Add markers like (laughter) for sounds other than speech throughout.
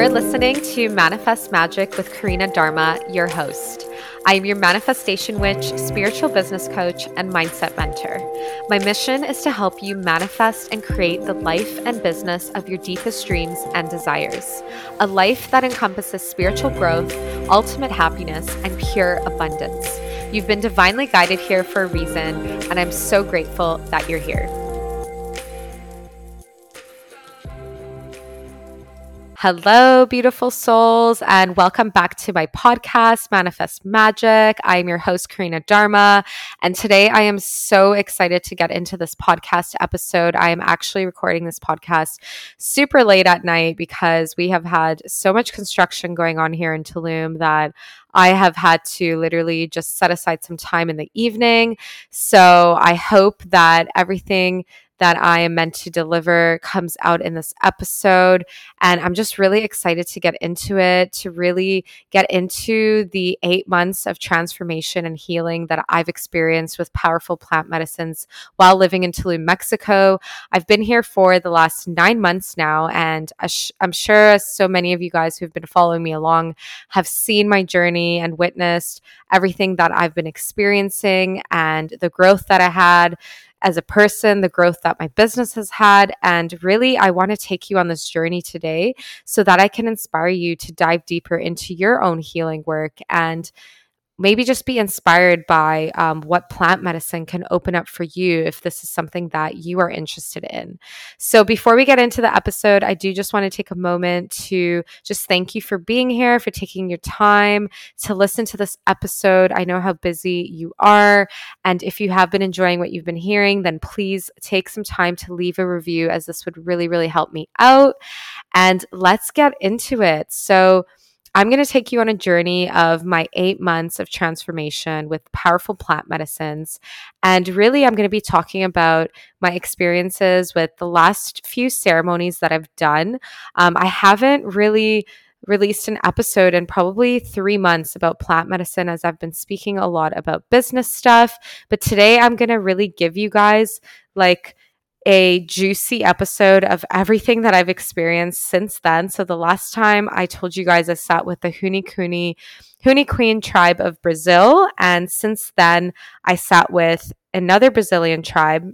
You're listening to Manifest Magic with Karina Dharma, your host. I am your manifestation witch, spiritual business coach, and mindset mentor. My mission is to help you manifest and create the life and business of your deepest dreams and desires. A life that encompasses spiritual growth, ultimate happiness, and pure abundance. You've been divinely guided here for a reason, and I'm so grateful that you're here. Hello, beautiful souls, and welcome back to my podcast, Manifest Magic. I'm your host, Karina Dharma, and today I am so excited to get into this podcast episode. I am actually recording this podcast super late at night because we have had so much construction going on here in Tulum that I have had to literally just set aside some time in the evening. So I hope that everything that I am meant to deliver comes out in this episode. And I'm just really excited to get into it, to really get into the eight months of transformation and healing that I've experienced with powerful plant medicines while living in Tulum, Mexico. I've been here for the last nine months now, and I'm sure so many of you guys who've been following me along have seen my journey and witnessed everything that I've been experiencing and the growth that I had as a person, the growth that my business has had. And really, I want to take you on this journey today so that I can inspire you to dive deeper into your own healing work and maybe just be inspired by um, what plant medicine can open up for you if this is something that you are interested in. So, before we get into the episode, I do just want to take a moment to just thank you for being here, for taking your time to listen to this episode. I know how busy you are. And if you have been enjoying what you've been hearing, then please take some time to leave a review, as this would really, really help me out. And let's get into it. So, I'm going to take you on a journey of my eight months of transformation with powerful plant medicines. And really, I'm going to be talking about my experiences with the last few ceremonies that I've done. Um, I haven't really released an episode in probably three months about plant medicine as I've been speaking a lot about business stuff. But today, I'm going to really give you guys like, a juicy episode of everything that I've experienced since then. So the last time I told you guys I sat with the Huni Kuni, Huni Kuin tribe of Brazil. And since then I sat with another Brazilian tribe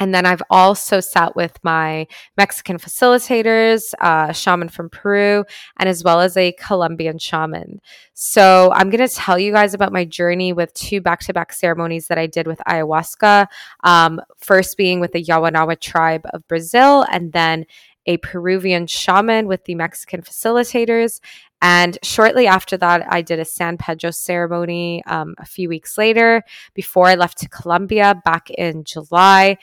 and then I've also sat with my Mexican facilitators, uh, shaman from Peru, and as well as a Colombian shaman. So I'm going to tell you guys about my journey with two back to back ceremonies that I did with ayahuasca. Um, first being with the Yawanawa tribe of Brazil, and then a Peruvian shaman with the Mexican facilitators. And shortly after that, I did a San Pedro ceremony um, a few weeks later before I left to Colombia back in July.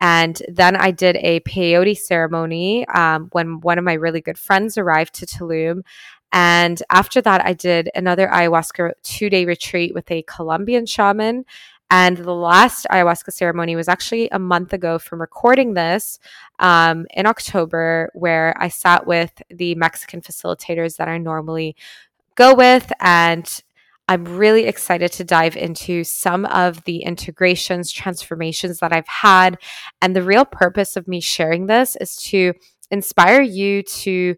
And then I did a peyote ceremony um, when one of my really good friends arrived to Tulum. And after that, I did another ayahuasca two day retreat with a Colombian shaman. And the last ayahuasca ceremony was actually a month ago from recording this um, in October, where I sat with the Mexican facilitators that I normally go with. And I'm really excited to dive into some of the integrations, transformations that I've had. And the real purpose of me sharing this is to inspire you to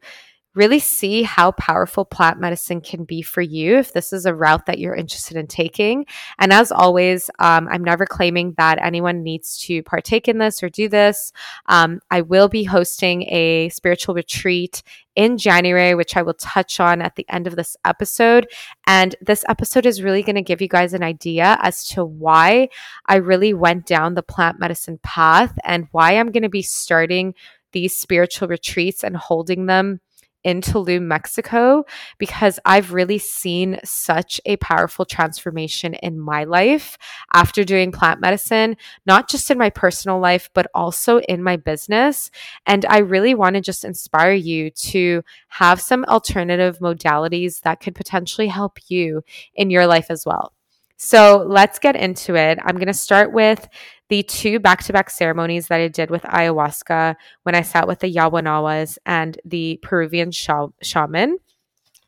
really see how powerful plant medicine can be for you if this is a route that you're interested in taking. And as always, um, I'm never claiming that anyone needs to partake in this or do this. Um, I will be hosting a spiritual retreat in January, which I will touch on at the end of this episode. And this episode is really going to give you guys an idea as to why I really went down the plant medicine path and why I'm going to be starting these spiritual retreats and holding them in Tulum, Mexico, because I've really seen such a powerful transformation in my life after doing plant medicine, not just in my personal life, but also in my business. And I really want to just inspire you to have some alternative modalities that could potentially help you in your life as well. So let's get into it. I'm going to start with the two back to back ceremonies that I did with ayahuasca when I sat with the Yawanawas and the Peruvian shaman.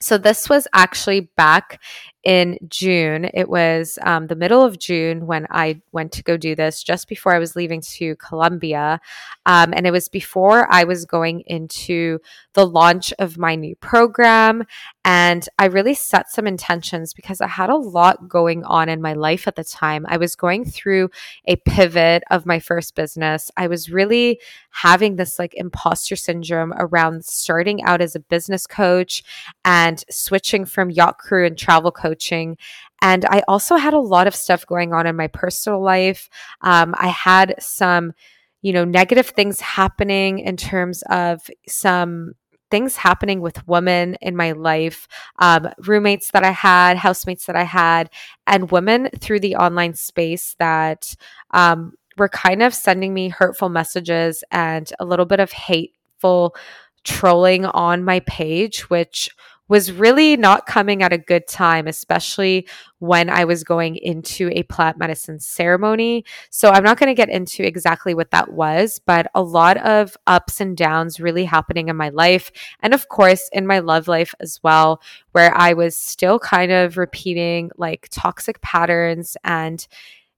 So this was actually back in June. It was um, the middle of June when I went to go do this, just before I was leaving to Colombia. Um, and it was before I was going into the launch of my new program. And I really set some intentions because I had a lot going on in my life at the time. I was going through a pivot of my first business. I was really having this like imposter syndrome around starting out as a business coach and switching from yacht crew and travel coaching. And I also had a lot of stuff going on in my personal life. Um, I had some, you know, negative things happening in terms of some things happening with women in my life, um, roommates that I had, housemates that I had, and women through the online space that um, were kind of sending me hurtful messages and a little bit of hateful trolling on my page, which was really not coming at a good time, especially when I was going into a plant medicine ceremony. So I'm not going to get into exactly what that was, but a lot of ups and downs really happening in my life. And of course, in my love life as well, where I was still kind of repeating like toxic patterns. And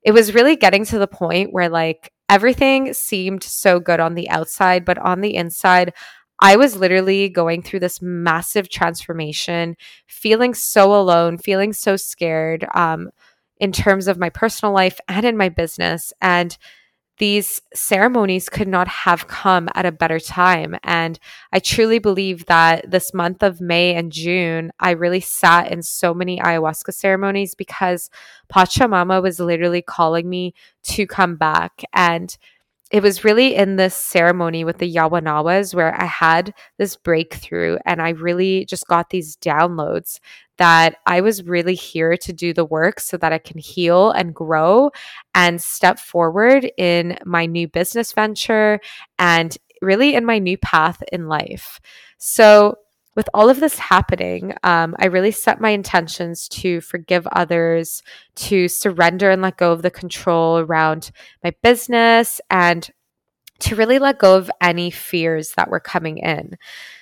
it was really getting to the point where like everything seemed so good on the outside, but on the inside, I was literally going through this massive transformation, feeling so alone, feeling so scared um, in terms of my personal life and in my business. And these ceremonies could not have come at a better time. And I truly believe that this month of May and June, I really sat in so many ayahuasca ceremonies because Pachamama was literally calling me to come back. And it was really in this ceremony with the Yawanawas where I had this breakthrough and I really just got these downloads that I was really here to do the work so that I can heal and grow and step forward in my new business venture and really in my new path in life. So, with all of this happening, um, I really set my intentions to forgive others, to surrender and let go of the control around my business, and to really let go of any fears that were coming in.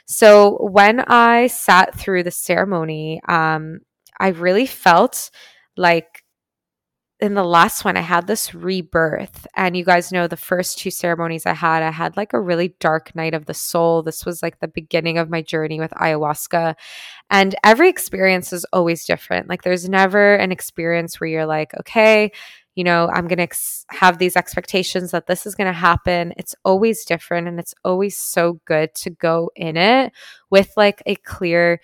So when I sat through the ceremony, um, I really felt like in the last one, I had this rebirth. And you guys know the first two ceremonies I had, I had like a really dark night of the soul. This was like the beginning of my journey with ayahuasca. And every experience is always different. Like there's never an experience where you're like, okay, you know, I'm going to ex- have these expectations that this is going to happen. It's always different. And it's always so good to go in it with like a clear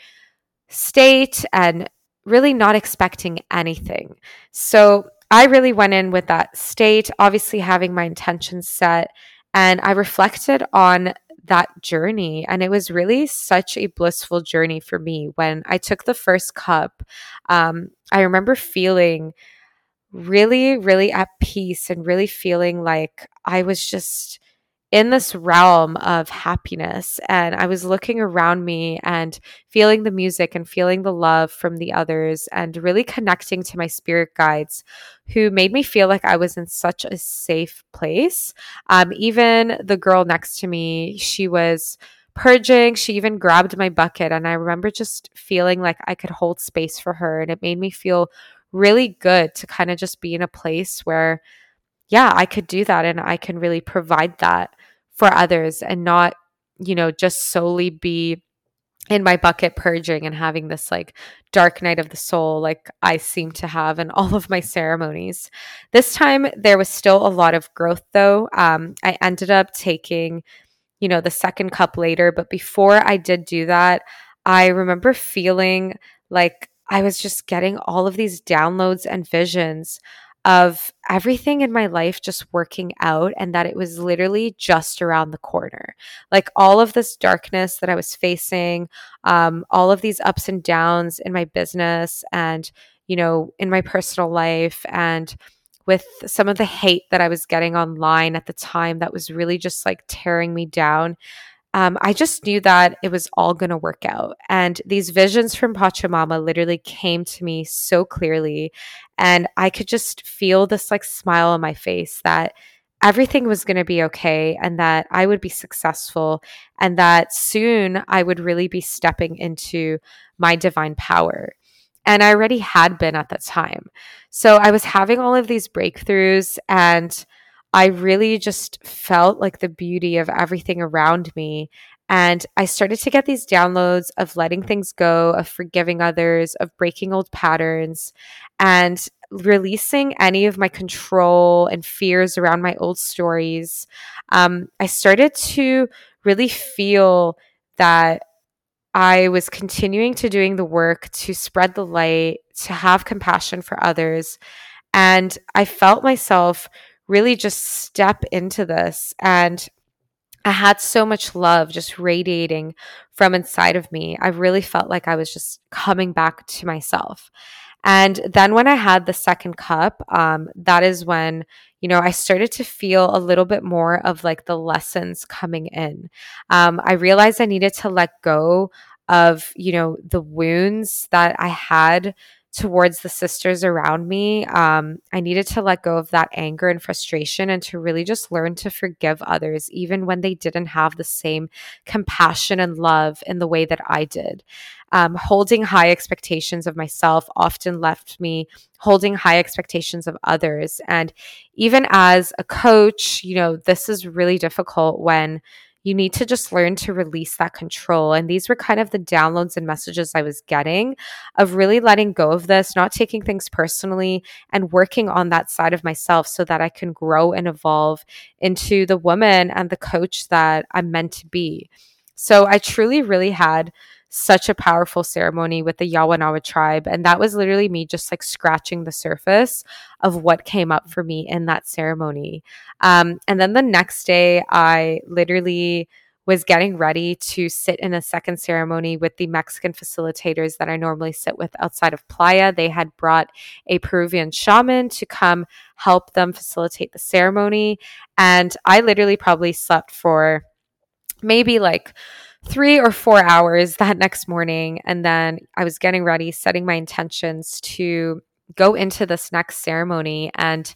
state and really not expecting anything. So I really went in with that state, obviously having my intentions set. And I reflected on that journey. And it was really such a blissful journey for me. When I took the first cup, um, I remember feeling really, really at peace and really feeling like I was just in this realm of happiness. And I was looking around me and feeling the music and feeling the love from the others and really connecting to my spirit guides who made me feel like I was in such a safe place. Um, even the girl next to me, she was purging. She even grabbed my bucket. And I remember just feeling like I could hold space for her. And it made me feel really good to kind of just be in a place where, yeah, I could do that and I can really provide that for others and not, you know, just solely be in my bucket purging and having this like dark night of the soul like I seem to have in (laughs) all of my ceremonies. This time there was still a lot of growth though. Um, I ended up taking, you know, the second cup later, but before I did do that, I remember feeling like I was just getting all of these downloads and visions of everything in my life just working out and that it was literally just around the corner. Like all of this darkness that I was facing, um, all of these ups and downs in my business and, you know, in my personal life and with some of the hate that I was getting online at the time that was really just like tearing me down um, I just knew that it was all going to work out. And these visions from Pachamama literally came to me so clearly. And I could just feel this like smile on my face that everything was going to be okay and that I would be successful and that soon I would really be stepping into my divine power. And I already had been at that time. So I was having all of these breakthroughs and I really just felt like the beauty of everything around me. And I started to get these downloads of letting things go, of forgiving others, of breaking old patterns, and releasing any of my control and fears around my old stories. Um, I started to really feel that I was continuing to doing the work to spread the light, to have compassion for others. And I felt myself really just step into this. And I had so much love just radiating from inside of me. I really felt like I was just coming back to myself. And then when I had the second cup, um, that is when, you know, I started to feel a little bit more of like the lessons coming in. Um, I realized I needed to let go of, you know, the wounds that I had towards the sisters around me. Um, I needed to let go of that anger and frustration and to really just learn to forgive others, even when they didn't have the same compassion and love in the way that I did. Um, holding high expectations of myself often left me holding high expectations of others. And even as a coach, you know, this is really difficult when you need to just learn to release that control. And these were kind of the downloads and messages I was getting of really letting go of this, not taking things personally, and working on that side of myself so that I can grow and evolve into the woman and the coach that I'm meant to be. So I truly, really had such a powerful ceremony with the Yawanawa tribe. And that was literally me just like scratching the surface of what came up for me in that ceremony. Um, and then the next day, I literally was getting ready to sit in a second ceremony with the Mexican facilitators that I normally sit with outside of Playa. They had brought a Peruvian shaman to come help them facilitate the ceremony. And I literally probably slept for maybe like three or four hours that next morning. And then I was getting ready, setting my intentions to go into this next ceremony and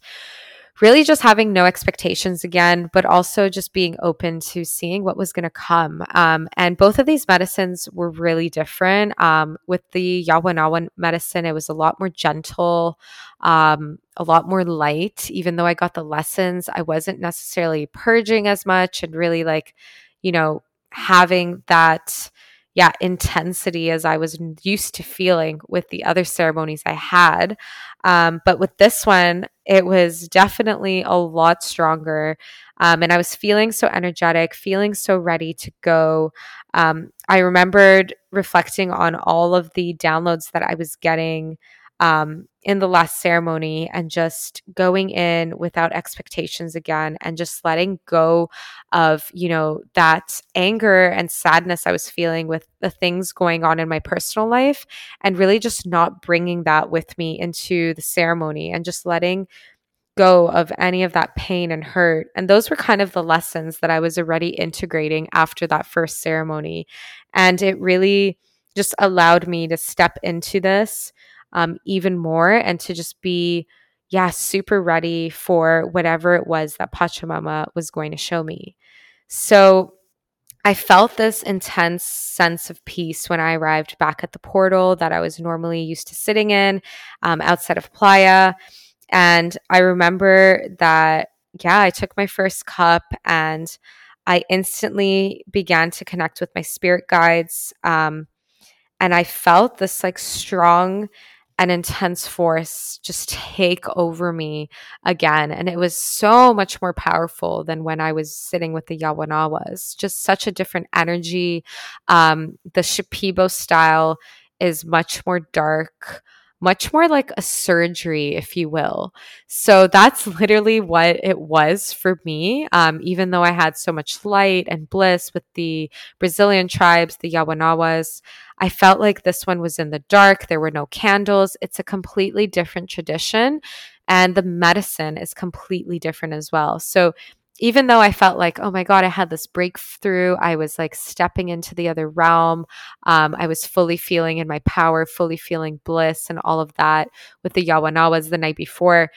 really just having no expectations again, but also just being open to seeing what was going to come. Um, and both of these medicines were really different. Um, with the Yawanawa medicine, it was a lot more gentle, um, a lot more light. Even though I got the lessons, I wasn't necessarily purging as much and really like, you know, having that yeah intensity as i was used to feeling with the other ceremonies i had. Um, but with this one it was definitely a lot stronger. Um, and i was feeling so energetic feeling so ready to go. Um, i remembered reflecting on all of the downloads that i was getting um, in the last ceremony and just going in without expectations again and just letting go of you know that anger and sadness i was feeling with the things going on in my personal life and really just not bringing that with me into the ceremony and just letting go of any of that pain and hurt. And those were kind of the lessons that i was already integrating after that first ceremony. And it really just allowed me to step into this um, even more and to just be, yeah, super ready for whatever it was that Pachamama was going to show me. So I felt this intense sense of peace when I arrived back at the portal that I was normally used to sitting in um, outside of Playa. And I remember that, yeah, I took my first cup and I instantly began to connect with my spirit guides. Um, and I felt this like strong an intense force just take over me again. And it was so much more powerful than when I was sitting with the Yawanawas. Just such a different energy. Um, the Shipibo style is much more dark much more like a surgery, if you will. So that's literally what it was for me. Um, even though I had so much light and bliss with the Brazilian tribes, the Yawanawas, I felt like this one was in the dark. There were no candles. It's a completely different tradition. And the medicine is completely different as well. So even though I felt like, oh my God, I had this breakthrough, I was like stepping into the other realm. Um, I was fully feeling in my power, fully feeling bliss and all of that with the Yawanawas the night before.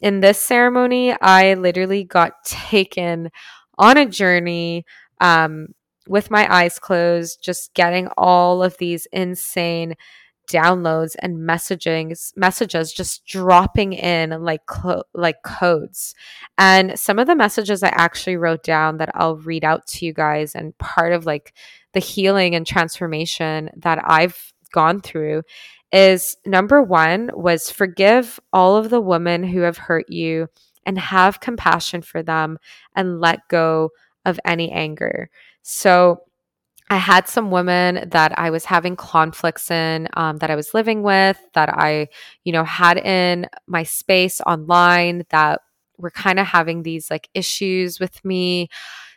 In this ceremony, I literally got taken on a journey um, with my eyes closed, just getting all of these insane downloads and messaging messages just dropping in like clo- like codes. And some of the messages I actually wrote down that I'll read out to you guys and part of like the healing and transformation that I've gone through is number 1 was forgive all of the women who have hurt you and have compassion for them and let go of any anger. So I had some women that I was having conflicts in, um, that I was living with, that I, you know, had in my space online that were kind of having these like issues with me.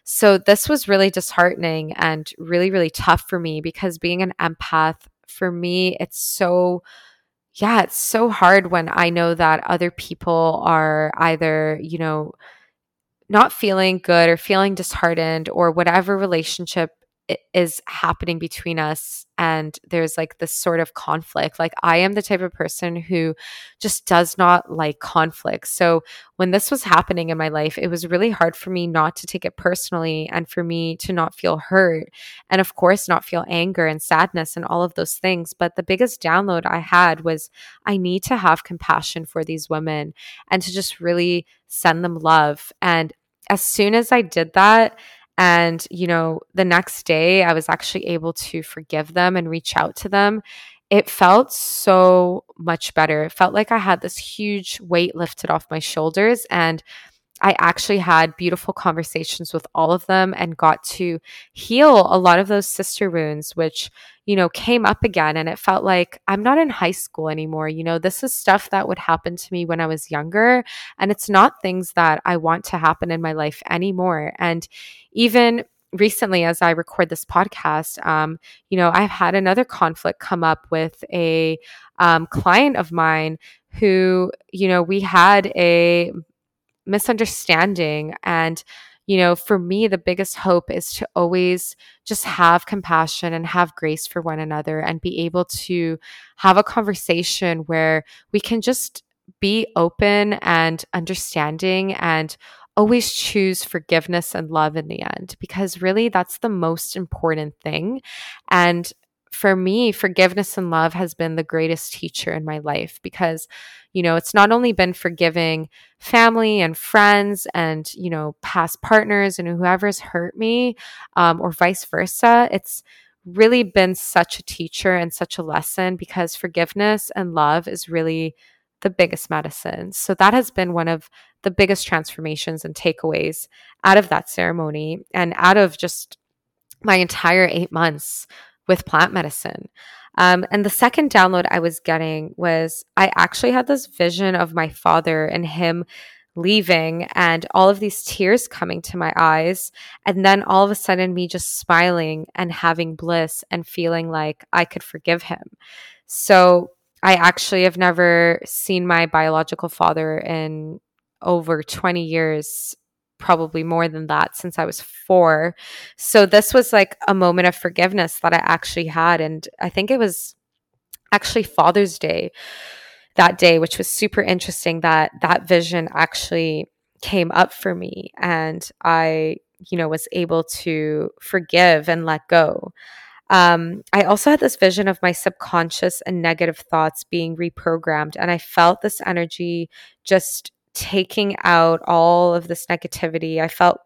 So this was really disheartening and really, really tough for me because being an empath, for me, it's so, yeah, it's so hard when I know that other people are either, you know, not feeling good or feeling disheartened or whatever relationship is happening between us and there's like this sort of conflict. Like i am the type of person who just does not like conflict. So when this was happening in my life it was really hard for me not to take it personally and for me to not feel hurt and of course not feel anger and sadness and all of those things. But the biggest download i had was i need to have compassion for these women and to just really send them love. And as soon as i did that and, you know, the next day I was actually able to forgive them and reach out to them. It felt so much better. It felt like I had this huge weight lifted off my shoulders. And I actually had beautiful conversations with all of them and got to heal a lot of those sister wounds, which, you know, came up again. And it felt like I'm not in high school anymore. You know, this is stuff that would happen to me when I was younger. And it's not things that I want to happen in my life anymore. And even recently as i record this podcast um, you know i've had another conflict come up with a um, client of mine who you know we had a misunderstanding and you know for me the biggest hope is to always just have compassion and have grace for one another and be able to have a conversation where we can just be open and understanding and always choose forgiveness and love in the end because really that's the most important thing. And for me, forgiveness and love has been the greatest teacher in my life because, you know, it's not only been forgiving family and friends and, you know, past partners and whoever's hurt me um, or vice versa. It's really been such a teacher and such a lesson because forgiveness and love is really the biggest medicine. So that has been one of the biggest transformations and takeaways out of that ceremony and out of just my entire eight months with plant medicine. Um, and the second download I was getting was I actually had this vision of my father and him leaving and all of these tears coming to my eyes. And then all of a sudden, me just smiling and having bliss and feeling like I could forgive him. So I actually have never seen my biological father in over 20 years probably more than that since I was four. So this was like a moment of forgiveness that I actually had. And I think it was actually Father's Day that day, which was super interesting that that vision actually came up for me. And I, you know, was able to forgive and let go. Um, I also had this vision of my subconscious and negative thoughts being reprogrammed. And I felt this energy just taking out all of this negativity. I felt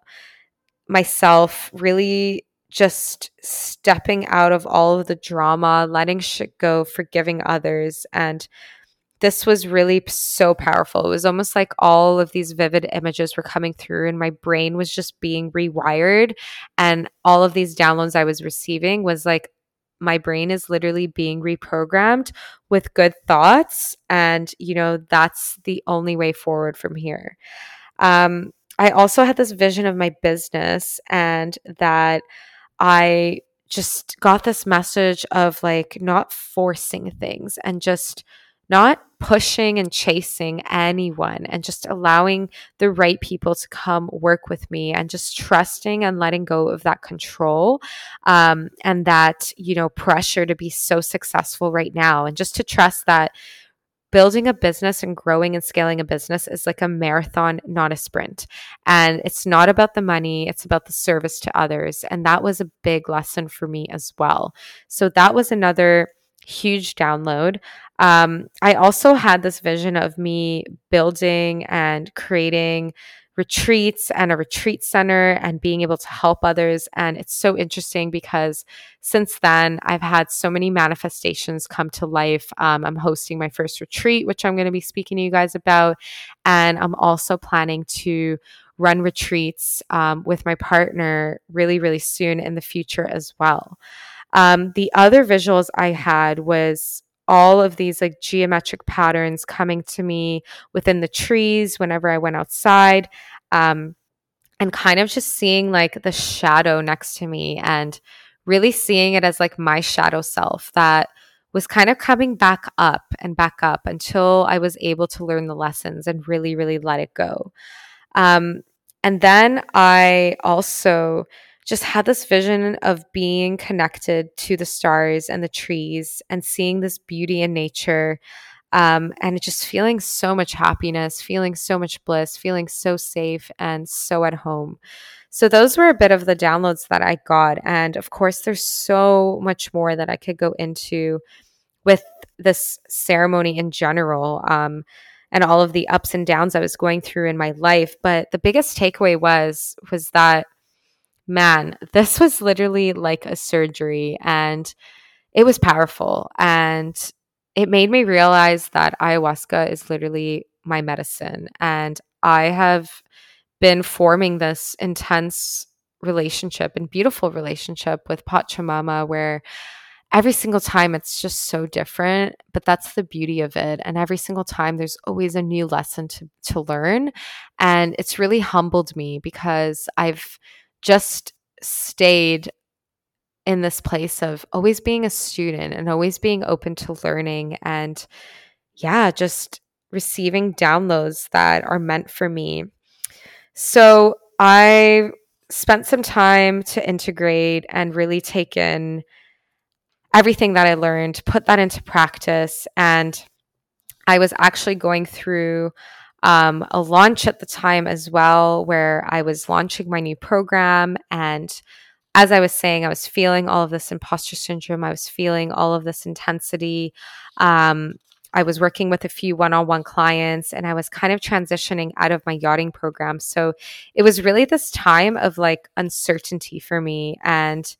myself really just stepping out of all of the drama, letting shit go, forgiving others. And this was really so powerful. It was almost like all of these vivid images were coming through, and my brain was just being rewired. And all of these downloads I was receiving was like, my brain is literally being reprogrammed with good thoughts. And, you know, that's the only way forward from here. Um, I also had this vision of my business and that I just got this message of like not forcing things and just not pushing and chasing anyone and just allowing the right people to come work with me and just trusting and letting go of that control um, and that you know pressure to be so successful right now and just to trust that building a business and growing and scaling a business is like a marathon, not a sprint. And it's not about the money, it's about the service to others. And that was a big lesson for me as well. So that was another huge download. Um, I also had this vision of me building and creating retreats and a retreat center and being able to help others. And it's so interesting because since then, I've had so many manifestations come to life. Um, I'm hosting my first retreat, which I'm going to be speaking to you guys about. And I'm also planning to run retreats um, with my partner really, really soon in the future as well. Um, the other visuals I had was all of these like geometric patterns coming to me within the trees whenever I went outside. Um, and kind of just seeing like the shadow next to me and really seeing it as like my shadow self that was kind of coming back up and back up until I was able to learn the lessons and really, really let it go. Um, and then I also just had this vision of being connected to the stars and the trees and seeing this beauty in nature. Um, and just feeling so much happiness, feeling so much bliss, feeling so safe and so at home. So, those were a bit of the downloads that I got. And of course, there's so much more that I could go into with this ceremony in general. Um, and all of the ups and downs I was going through in my life. But the biggest takeaway was was that man, this was literally like a surgery and it was powerful. And it made me realize that ayahuasca is literally my medicine. And I have been forming this intense relationship and beautiful relationship with Pachamama where every single time it's just so different but that's the beauty of it and every single time there's always a new lesson to to learn and it's really humbled me because I've just stayed in this place of always being a student and always being open to learning and yeah, just receiving downloads that are meant for me. So I spent some time to integrate and really take in everything that I learned, put that into practice. And I was actually going through um, a launch at the time as well, where I was launching my new program. And as I was saying, I was feeling all of this imposter syndrome. I was feeling all of this intensity. Um, I was working with a few one on one clients and I was kind of transitioning out of my yachting program. So it was really this time of like uncertainty for me. And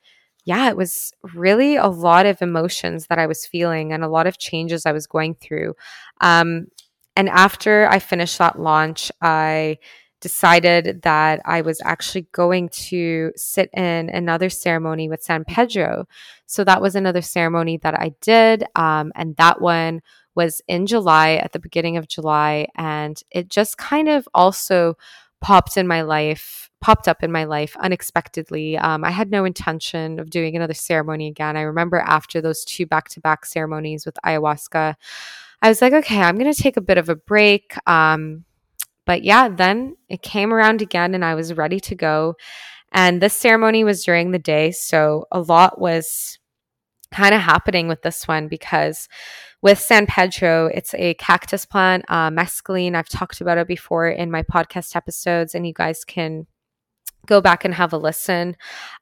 yeah, it was really a lot of emotions that I was feeling and a lot of changes I was going through. Um, and after I finished that launch, I decided that I was actually going to sit in another ceremony with San Pedro. So that was another ceremony that I did. Um, and that one was in July, at the beginning of July. And it just kind of also popped in my life, popped up in my life unexpectedly. Um, I had no intention of doing another ceremony again. I remember after those two back to back ceremonies with ayahuasca, I was like, okay, I'm going to take a bit of a break. Um, but yeah, then it came around again and I was ready to go. And this ceremony was during the day. So a lot was kind of happening with this one because with San Pedro, it's a cactus plant, uh, mescaline. I've talked about it before in my podcast episodes, and you guys can go back and have a listen.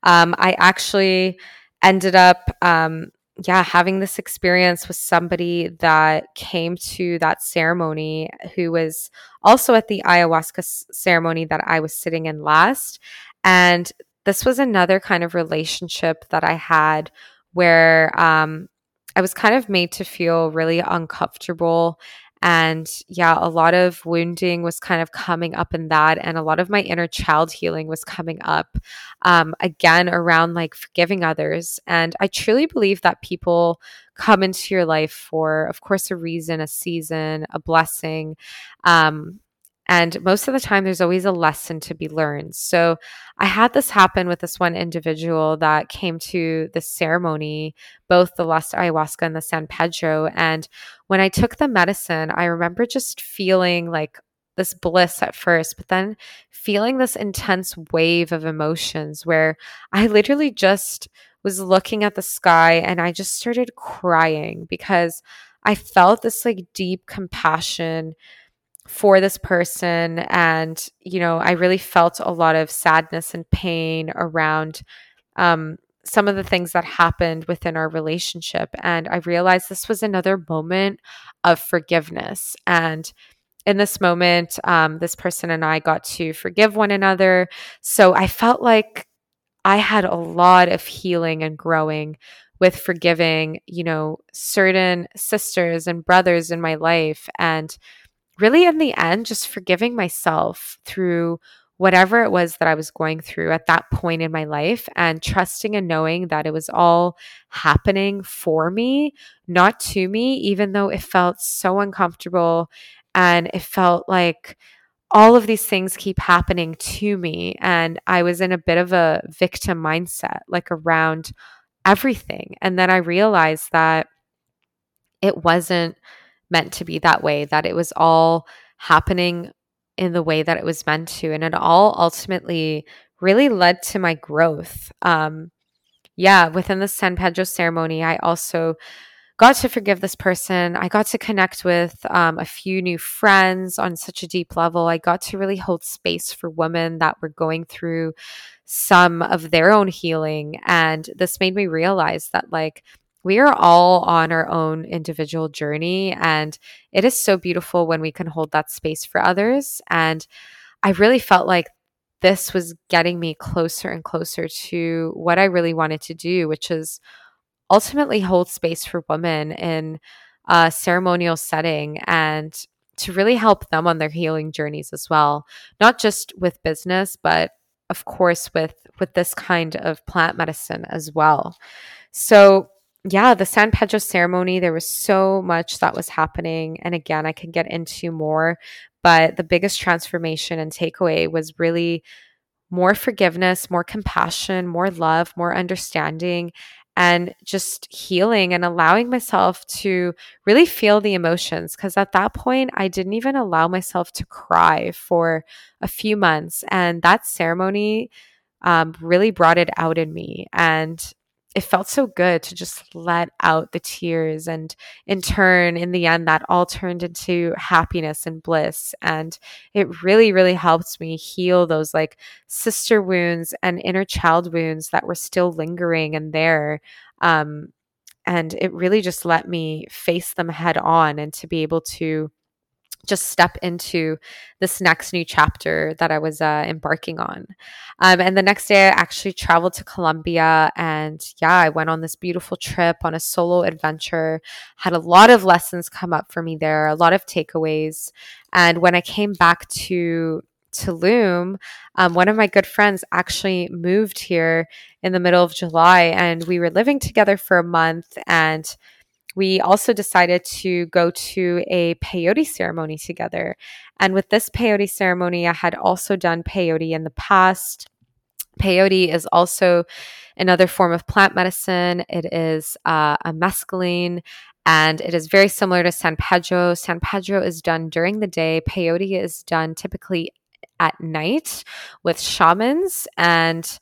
Um, I actually ended up um, yeah, having this experience with somebody that came to that ceremony who was also at the ayahuasca s- ceremony that I was sitting in last. And this was another kind of relationship that I had where um, I was kind of made to feel really uncomfortable and yeah, a lot of wounding was kind of coming up in that. And a lot of my inner child healing was coming up um, again around like forgiving others. And I truly believe that people come into your life for, of course, a reason, a season, a blessing. Um, and most of the time, there's always a lesson to be learned. So I had this happen with this one individual that came to the ceremony, both the last Ayahuasca and the San Pedro. And when I took the medicine, I remember just feeling like this bliss at first, but then feeling this intense wave of emotions where I literally just was looking at the sky and I just started crying because I felt this like deep compassion for this person and you know i really felt a lot of sadness and pain around um, some of the things that happened within our relationship. And I realized this was another moment of forgiveness. And in this moment, um, this person and I got to forgive one another. So I felt like I had a lot of healing and growing with forgiving, you know, certain sisters and brothers in my life. And really, in the end, just forgiving myself through whatever it was that I was going through at that point in my life and trusting and knowing that it was all happening for me, not to me, even though it felt so uncomfortable and it felt like all of these things keep happening to me. And I was in a bit of a victim mindset, like around everything. And then I realized that it wasn't meant to be that way, that it was all happening in the way that it was meant to. And it all ultimately really led to my growth. Um, yeah, within the San Pedro ceremony, I also got to forgive this person. I got to connect with um, a few new friends on such a deep level. I got to really hold space for women that were going through some of their own healing. And this made me realize that, like, we are all on our own individual journey. And it is so beautiful when we can hold that space for others. And I really felt like this was getting me closer and closer to what I really wanted to do, which is ultimately hold space for women in a ceremonial setting and to really help them on their healing journeys as well not just with business but of course with with this kind of plant medicine as well so yeah the san pedro ceremony there was so much that was happening and again i can get into more but the biggest transformation and takeaway was really more forgiveness more compassion more love more understanding and just healing and allowing myself to really feel the emotions. Because at that point, I didn't even allow myself to cry for a few months. And that ceremony um, really brought it out in me. And it felt so good to just let out the tears and in turn in the end that all turned into happiness and bliss. And it really really helped me heal those like sister wounds and inner child wounds that were still lingering and there. Um, and it really just let me face them head on and to be able to just step into this next new chapter that I was uh, embarking on. Um, and the next day, I actually traveled to Colombia. And yeah, I went on this beautiful trip on a solo adventure, had a lot of lessons come up for me there, a lot of takeaways. And when I came back to Tulum, um, one of my good friends actually moved here in the middle of July, and we were living together for a month. And we also decided to go to a peyote ceremony together. And with this peyote ceremony, I had also done peyote in the past. Peyote is also another form of plant medicine. It is uh, a mescaline and it is very similar to San Pedro. San Pedro is done during the day, peyote is done typically at night with shamans. And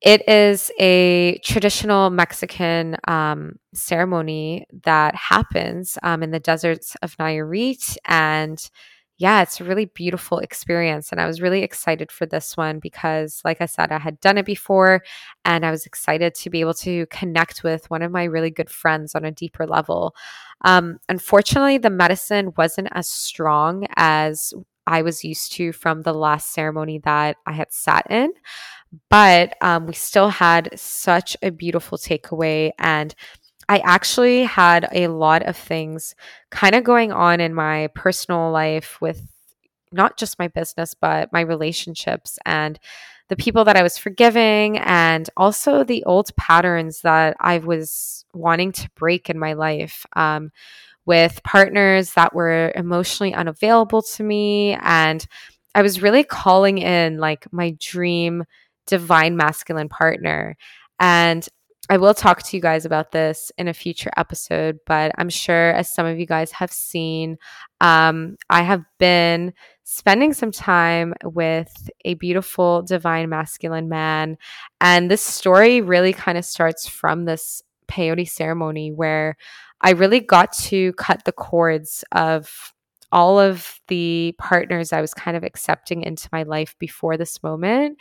it is a traditional Mexican um, ceremony that happens um, in the deserts of Nayarit. And yeah, it's a really beautiful experience. And I was really excited for this one because, like I said, I had done it before and I was excited to be able to connect with one of my really good friends on a deeper level. Um, unfortunately, the medicine wasn't as strong as I was used to from the last ceremony that I had sat in but um, we still had such a beautiful takeaway and I actually had a lot of things kind of going on in my personal life with not just my business, but my relationships and the people that I was forgiving, and also the old patterns that I was wanting to break in my life. Um, with partners that were emotionally unavailable to me. And I was really calling in like my dream divine masculine partner. And I will talk to you guys about this in a future episode, but I'm sure as some of you guys have seen, um, I have been spending some time with a beautiful divine masculine man. And this story really kind of starts from this peyote ceremony where I really got to cut the cords of all of the partners I was kind of accepting into my life before this moment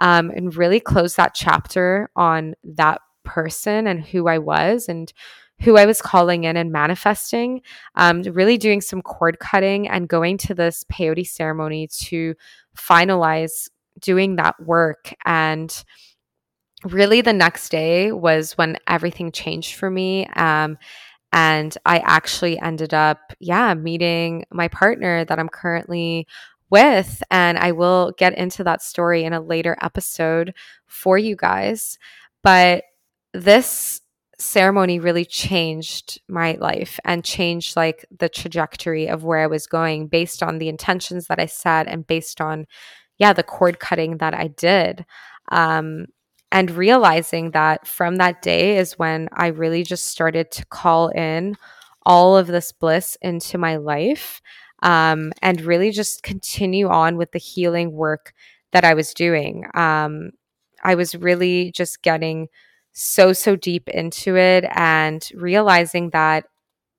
um, and really close that chapter on that person and who I was and who I was calling in and manifesting, um, really doing some cord cutting and going to this peyote ceremony to finalize doing that work. And really, the next day was when everything changed for me. Um, and I actually ended up, yeah, meeting my partner that I'm currently with. And I will get into that story in a later episode for you guys. But this ceremony really changed my life and changed like the trajectory of where I was going based on the intentions that I set and based on, yeah, the cord cutting that I did. Um, and realizing that from that day is when I really just started to call in all of this bliss into my life um, and really just continue on with the healing work that I was doing. Um, I was really just getting so, so deep into it and realizing that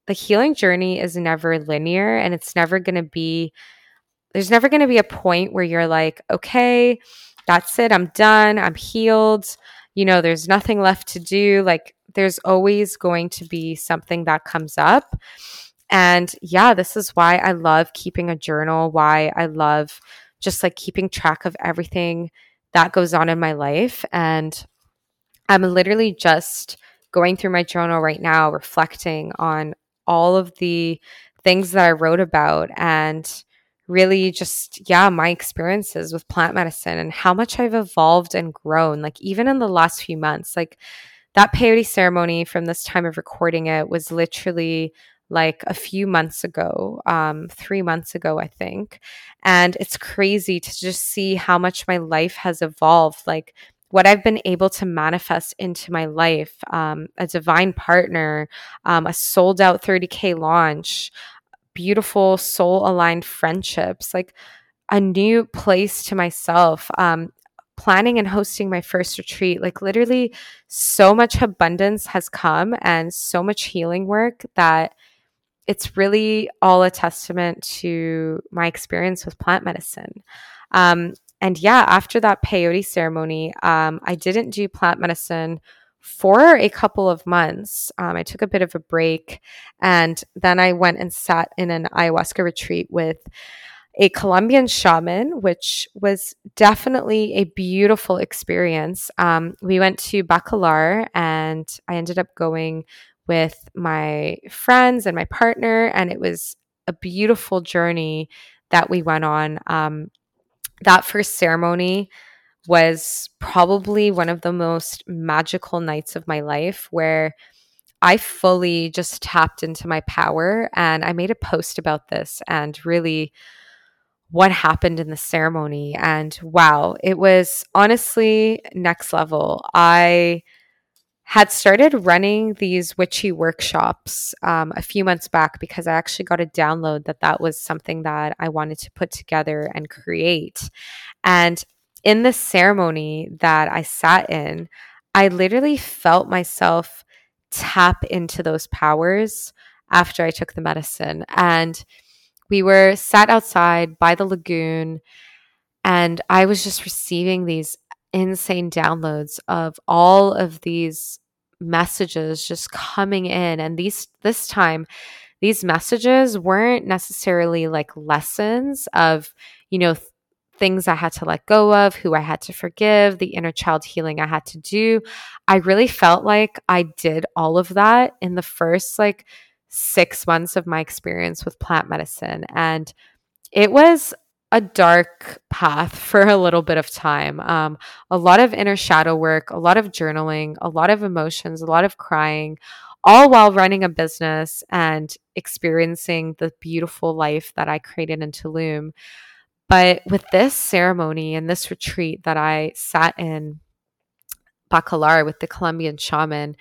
the healing journey is never linear and it's never going to be, there's never going to be a point where you're like, okay, that's it, I'm done, I'm healed. You know, there's nothing left to do. Like, there's always going to be something that comes up. And yeah, this is why I love keeping a journal, why I love just like keeping track of everything that goes on in my life. And I'm literally just going through my journal right now, reflecting on all of the things that I wrote about and really just, yeah, my experiences with plant medicine and how much I've evolved and grown, like even in the last few months. Like that peyote ceremony from this time of recording it was literally like a few months ago, um, three months ago, I think. And it's crazy to just see how much my life has evolved. Like what I've been able to manifest into my life um, a divine partner, um, a sold out 30K launch, beautiful soul aligned friendships, like a new place to myself. Um, planning and hosting my first retreat like literally so much abundance has come and so much healing work that it's really all a testament to my experience with plant medicine um, and yeah, after that peyote ceremony, um, I didn't do plant medicine for a couple of months. Um, I took a bit of a break and then I went and sat in an ayahuasca retreat with a Colombian shaman, which was definitely a beautiful experience. Um, we went to Bacalar and I ended up going with my friends and my partner, and it was a beautiful journey that we went on. Um, that first ceremony was probably one of the most magical nights of my life where I fully just tapped into my power. And I made a post about this and really what happened in the ceremony. And wow, it was honestly next level. I had started running these witchy workshops um, a few months back because I actually got a download that that was something that I wanted to put together and create. And in the ceremony that I sat in, I literally felt myself tap into those powers after I took the medicine. And we were sat outside by the lagoon, and I was just receiving these insane downloads of all of these messages just coming in and these this time these messages weren't necessarily like lessons of you know things I had to let go of, who I had to forgive, the inner child healing I had to do. I really felt like I did all of that in the first like 6 months of my experience with plant medicine and it was a dark path (laughs) for a little bit of time. Um, a lot of inner shadow work, a lot of journaling, a lot of emotions, a lot of crying, all while running a business and experiencing the beautiful life that I created in Tulum. But with this ceremony and this retreat that I sat in Bacalar with the Colombian shaman,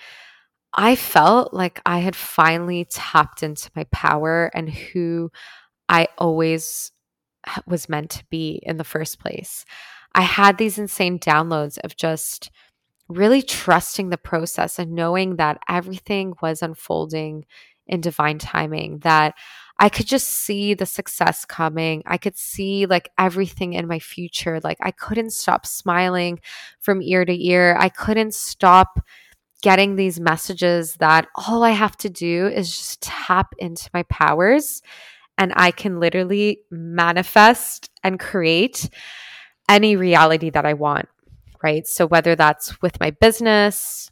I felt like I had finally tapped into my power and who I always was meant to be in the first place. I had these insane downloads of just really trusting the process and knowing that everything was unfolding in divine timing, that I could just see the success coming. I could see like everything in my future. Like I couldn't stop smiling from ear to ear. I couldn't stop getting these messages that all I have to do is just tap into my powers and I can literally manifest and create any reality that I want, right? So whether that's with my business,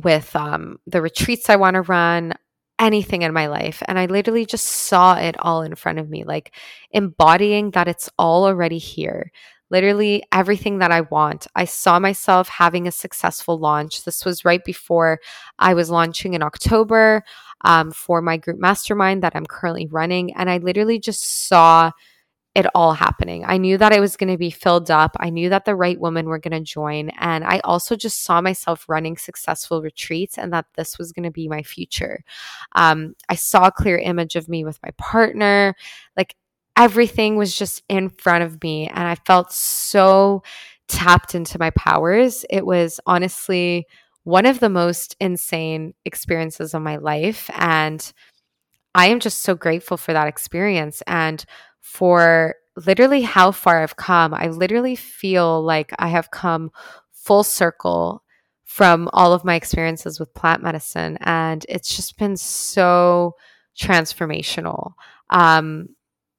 with um, the retreats I want to run, anything in my life. And I literally just saw it all in front of me, like embodying that it's all already here. Literally everything that I want. I saw myself having a successful launch. This was right before I was launching in October um, for my group mastermind that I'm currently running. And I literally just saw it all happening. I knew that I was going to be filled up. I knew that the right women were going to join. And I also just saw myself running successful retreats and that this was going to be my future. Um, I saw a clear image of me with my partner. Like everything was just in front of me. And I felt so tapped into my powers. It was honestly one of the most insane experiences of my life. And I am just so grateful for that experience. And for literally how far I've come. I literally feel like I have come full circle from all of my experiences with plant medicine. And it's just been so transformational. Um,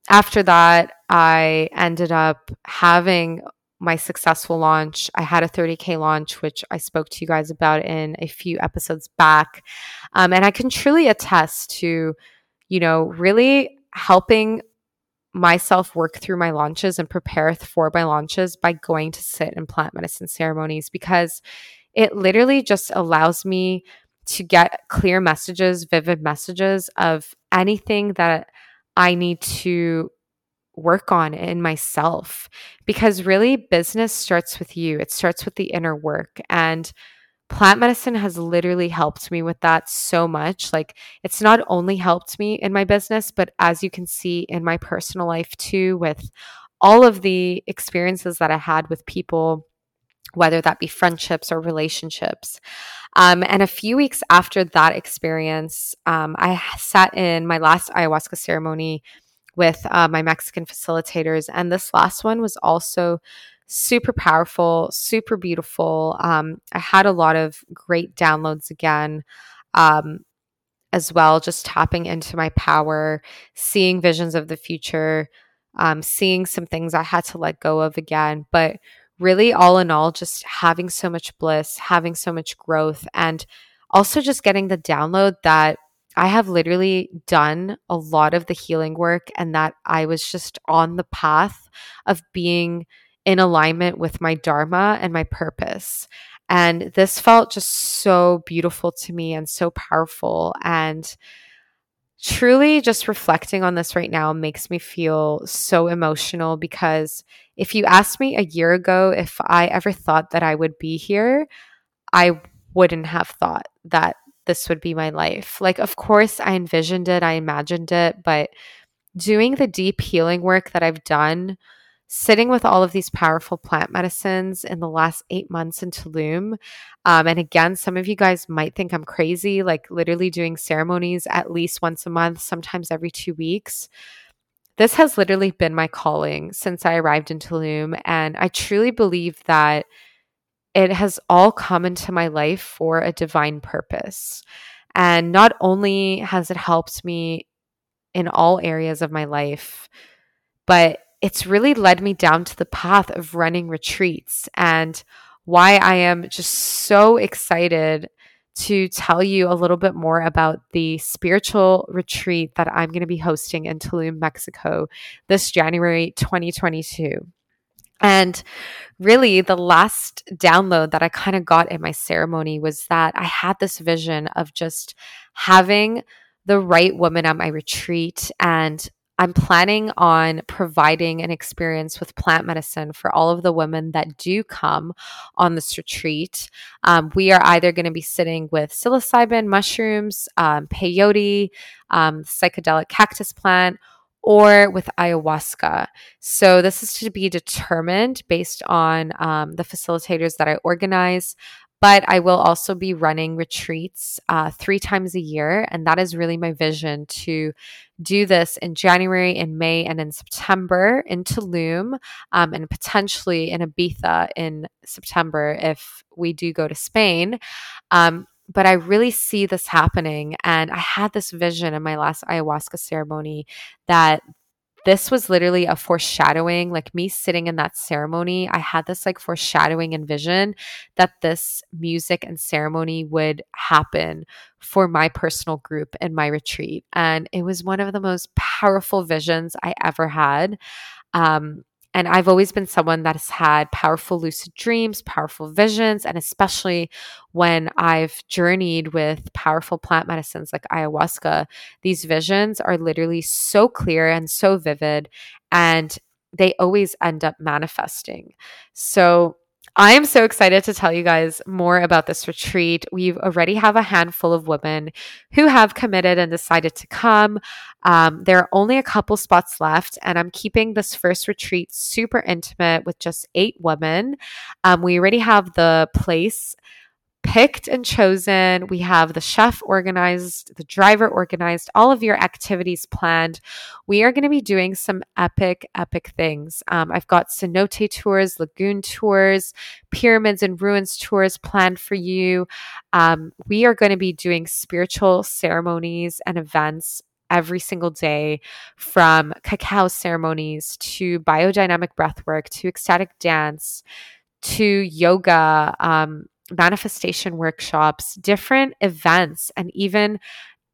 after that, I ended up having my successful launch. I had a 30K launch, which I spoke to you guys about in a few episodes back. Um, and I can truly attest to, you know, really helping myself work through my launches and prepare for my launches by going to sit in plant medicine ceremonies because it literally just allows me to get clear messages, vivid messages of anything that I need to work on in myself. Because really, business starts with you, it starts with the inner work. And plant medicine has literally helped me with that so much. Like, it's not only helped me in my business, but as you can see in my personal life too, with all of the experiences that I had with people, whether that be friendships or relationships. Um, and a few weeks after that experience, um, I sat in my last ayahuasca ceremony with uh, my Mexican facilitators. And this last one was also super powerful, super beautiful. Um, I had a lot of great downloads again. Um, as well, just tapping into my power, seeing visions of the future, um, seeing some things I had to let go of again. But really, all in all, just having so much bliss, having so much growth, and also just getting the download that I have literally done a lot of the healing work and that I was just on the path of being in alignment with my Dharma and my purpose. And this felt just so beautiful to me and so powerful. And truly, just reflecting on this right now makes me feel so emotional because if you asked me a year ago if I ever thought that I would be here, I wouldn't have thought that this would be my life. Like, of course, I envisioned it, I imagined it, but doing the deep healing work that I've done sitting with all of these powerful plant medicines in the last eight months in Tulum. Um, and again, some of you guys might think I'm crazy, like literally doing ceremonies at least once a month, sometimes every two weeks. This has literally been my calling since I arrived in Tulum. And I truly believe that it has all come into my life for a divine purpose. And not only has it helped me in all areas of my life, but it's really led me down to the path of running retreats and why I am just so excited to tell you a little bit more about the spiritual retreat that I'm going to be hosting in Tulum, Mexico this January 2022. And really, the last download that I kind of got in my ceremony was that I had this vision of just having the right woman at my retreat and I'm planning on providing an experience with plant medicine for all of the women that do come on this retreat. Um, we are either going to be sitting with psilocybin mushrooms, um, peyote, um, psychedelic cactus plant, or with ayahuasca. So, this is to be determined based on um, the facilitators that I organize. But I will also be running retreats uh, three times a year. And that is really my vision to do this in January, in May, and in September in Tulum, um, and potentially in Ibiza in September if we do go to Spain. Um, but I really see this happening. And I had this vision in my last ayahuasca ceremony that this was literally a foreshadowing, like me sitting in that ceremony. I had this like foreshadowing and vision that this music and ceremony would happen for my personal group in my retreat. And it was one of the most powerful visions I ever had. Um, and I've always been someone that has had powerful lucid dreams, powerful visions, and especially when I've journeyed with powerful plant medicines like ayahuasca, these visions are literally so clear and so vivid, and they always end up manifesting. So, I am so excited to tell you guys more about this retreat. We already have a handful of women who have committed and decided to come. Um, there are only a couple spots left, and I'm keeping this first retreat super intimate with just eight women. Um, we already have the place picked and chosen. We have the chef organized, the driver organized, all of your activities planned. We are going to be doing some epic, epic things. Um, I've got cenote tours, lagoon tours, pyramids and ruins tours planned for you. Um, we are going to be doing spiritual ceremonies and events every single day from cacao ceremonies to biodynamic breathwork to ecstatic dance to yoga um, manifestation workshops, different events, and even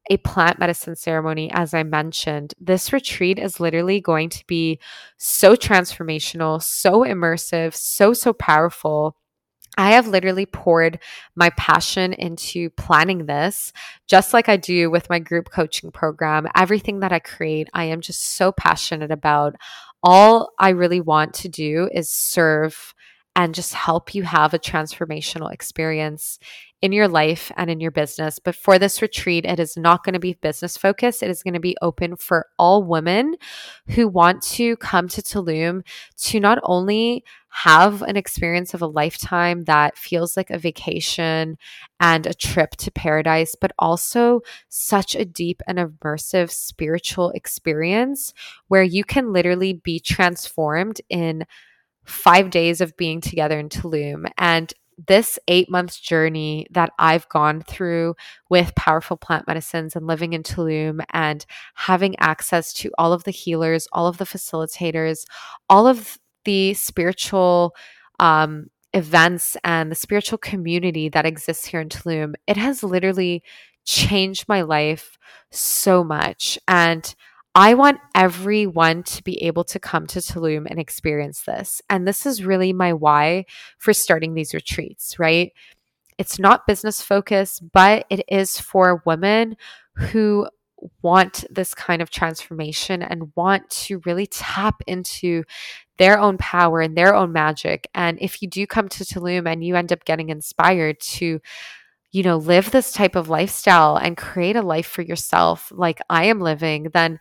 a plant medicine ceremony, as I mentioned. This retreat is literally going to be so transformational, so immersive, so, so powerful. I have literally poured my passion into planning this, just like I do with my group coaching program. Everything that I create, I am just so passionate about. All I really want to do is serve and just help you have a transformational experience in your life and in your business. But for this retreat, it is not going to be business focused. It is going to be open for all women who want to come to Tulum to not only have an experience of a lifetime that feels like a vacation and a trip to paradise, but also such a deep and immersive spiritual experience where you can literally be transformed in five days of being together in Tulum. And this eight months journey that I've gone through with powerful plant medicines and living in Tulum and having access to all of the healers, all of the facilitators, all of the spiritual um, events and the spiritual community that exists here in Tulum, it has literally changed my life so much. And I want everyone to be able to come to Tulum and experience this. And this is really my why for starting these retreats, right? It's not business focused, but it is for women who want this kind of transformation and want to really tap into their own power and their own magic. And if you do come to Tulum and you end up getting inspired to you know, live this type of lifestyle and create a life for yourself like I am living, then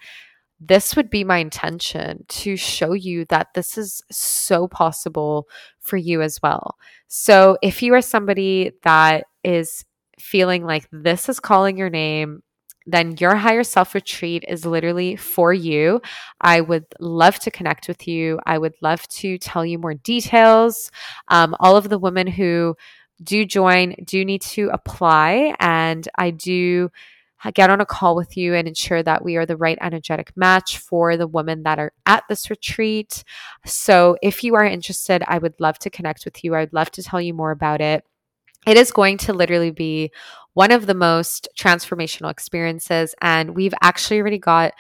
this would be my intention to show you that this is so possible for you as well. So, if you are somebody that is feeling like this is calling your name, then your higher self retreat is literally for you. I would love to connect with you. I would love to tell you more details. Um, all of the women who do join do need to apply and I do get on a call with you and ensure that we are the right energetic match for the women that are at this retreat. So, if you are interested, I would love to connect with you. I would love to tell you more about it. It is going to literally be one of the most transformational experiences. And we've actually already got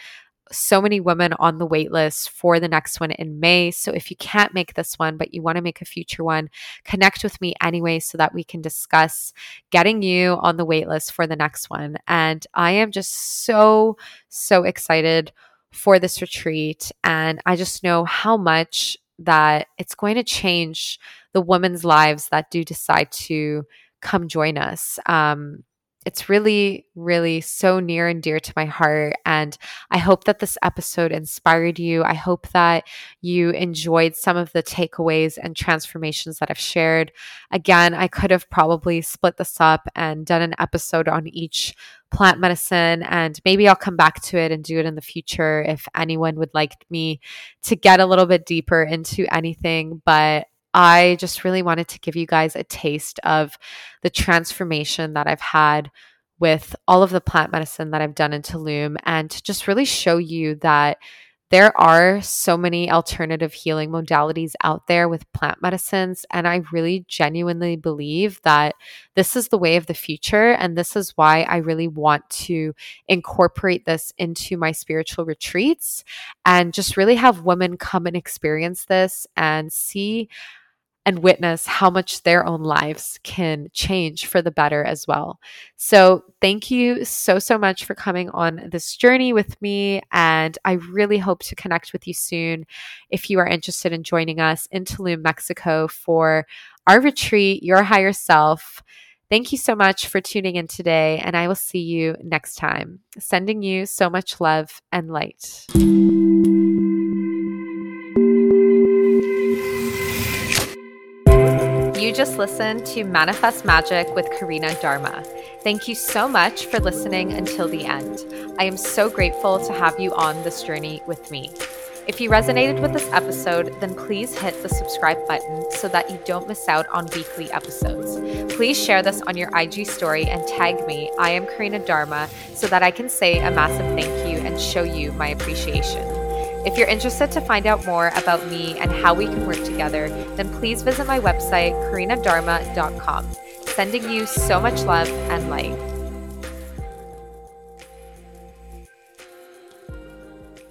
so many women on the wait list for the next one in May. So if you can't make this one, but you want to make a future one, connect with me anyway so that we can discuss getting you on the wait list for the next one. And I am just so, so excited for this retreat. And I just know how much that it's going to change the women's lives that do decide to come join us. Um, it's really, really so near and dear to my heart. And I hope that this episode inspired you. I hope that you enjoyed some of the takeaways and transformations that I've shared. Again, I could have probably split this up and done an episode on each plant medicine and maybe I'll come back to it and do it in the future if anyone would like me to get a little bit deeper into anything but I just really wanted to give you guys a taste of the transformation that I've had with all of the plant medicine that I've done in Tulum and to just really show you that there are so many alternative healing modalities out there with plant medicines. And I really genuinely believe that this is the way of the future. And this is why I really want to incorporate this into my spiritual retreats and just really have women come and experience this and see and witness how much their own lives can change for the better as well. So, thank you so, so much for coming on this journey with me. And I really hope to connect with you soon if you are interested in joining us in Tulum, Mexico for our retreat, Your Higher Self. Thank you so much for tuning in today, and I will see you next time. Sending you so much love and light. You just listened to Manifest Magic with Karina Dharma. Thank you so much for listening until the end. I am so grateful to have you on this journey with me. If you resonated with this episode, then please hit the subscribe button so that you don't miss out on weekly episodes. Please share this on your IG story and tag me, I am Karina Dharma, so that I can say a massive thank you and show you my appreciation. If you're interested to find out more about me and how we can work together, then please visit my website, karinadharma.com. Sending you so much love and light.